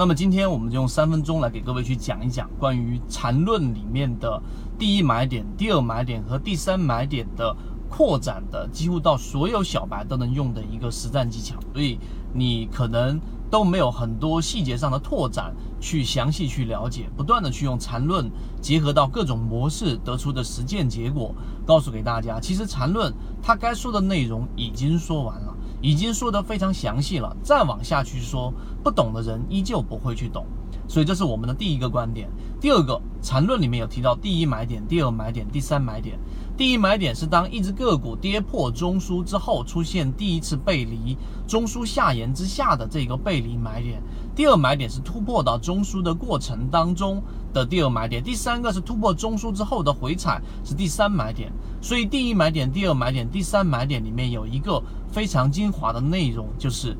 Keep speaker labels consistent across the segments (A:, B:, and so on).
A: 那么今天我们就用三分钟来给各位去讲一讲关于缠论里面的第一买点、第二买点和第三买点的扩展的，几乎到所有小白都能用的一个实战技巧。所以你可能都没有很多细节上的拓展去详细去了解，不断的去用缠论结合到各种模式得出的实践结果，告诉给大家，其实缠论它该说的内容已经说完了。已经说得非常详细了，再往下去说，不懂的人依旧不会去懂，所以这是我们的第一个观点。第二个缠论里面有提到第一买点、第二买点、第三买点。第一买点是当一只个股跌破中枢之后，出现第一次背离，中枢下沿之下的这个背离买点。第二买点是突破到中枢的过程当中的第二买点。第三个是突破中枢之后的回踩，是第三买点。所以第一买点、第二买点、第三买点里面有一个非常精华的内容，就是，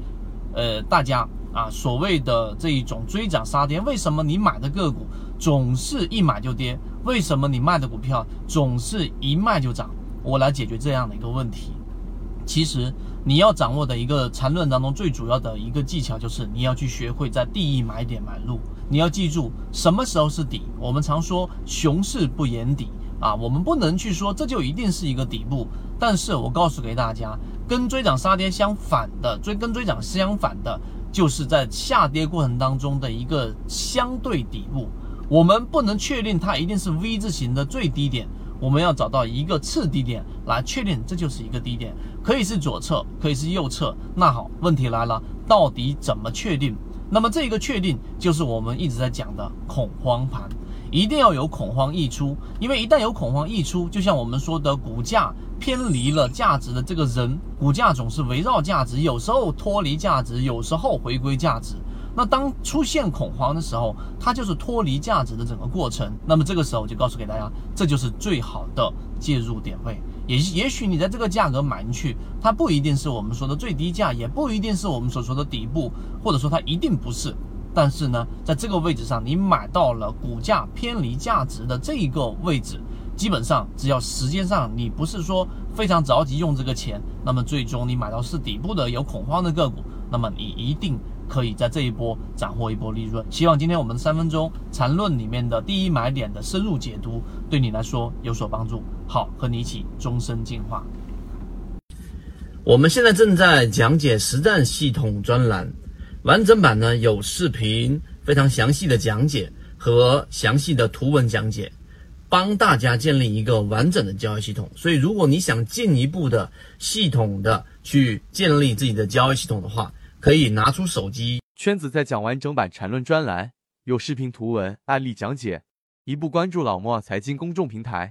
A: 呃，大家啊所谓的这一种追涨杀跌，为什么你买的个股总是一买就跌？为什么你卖的股票总是一卖就涨？我来解决这样的一个问题。其实你要掌握的一个缠论当中最主要的一个技巧，就是你要去学会在第一买点买入。你要记住什么时候是底。我们常说熊市不言底啊，我们不能去说这就一定是一个底部。但是我告诉给大家，跟追涨杀跌相反的，追跟追涨相反的，就是在下跌过程当中的一个相对底部。我们不能确定它一定是 V 字形的最低点，我们要找到一个次低点来确定这就是一个低点，可以是左侧，可以是右侧。那好，问题来了，到底怎么确定？那么这个确定就是我们一直在讲的恐慌盘，一定要有恐慌溢出，因为一旦有恐慌溢出，就像我们说的股价偏离了价值的这个人，股价总是围绕价值，有时候脱离价值，有时候回归价值。那当出现恐慌的时候，它就是脱离价值的整个过程。那么这个时候就告诉给大家，这就是最好的介入点位。也也许你在这个价格买进去，它不一定是我们说的最低价，也不一定是我们所说的底部，或者说它一定不是。但是呢，在这个位置上，你买到了股价偏离价值的这一个位置，基本上只要时间上你不是说非常着急用这个钱，那么最终你买到是底部的有恐慌的个股，那么你一定。可以在这一波斩获一波利润。希望今天我们三分钟缠论里面的第一买点的深入解读，对你来说有所帮助。好，和你一起终身进化。我们现在正在讲解实战系统专栏，完整版呢有视频，非常详细的讲解和详细的图文讲解，帮大家建立一个完整的交易系统。所以，如果你想进一步的系统的去建立自己的交易系统的话，可以拿出手机。
B: 圈子在讲完整版缠论专栏，有视频、图文、案例讲解，一步关注老莫财经公众平台。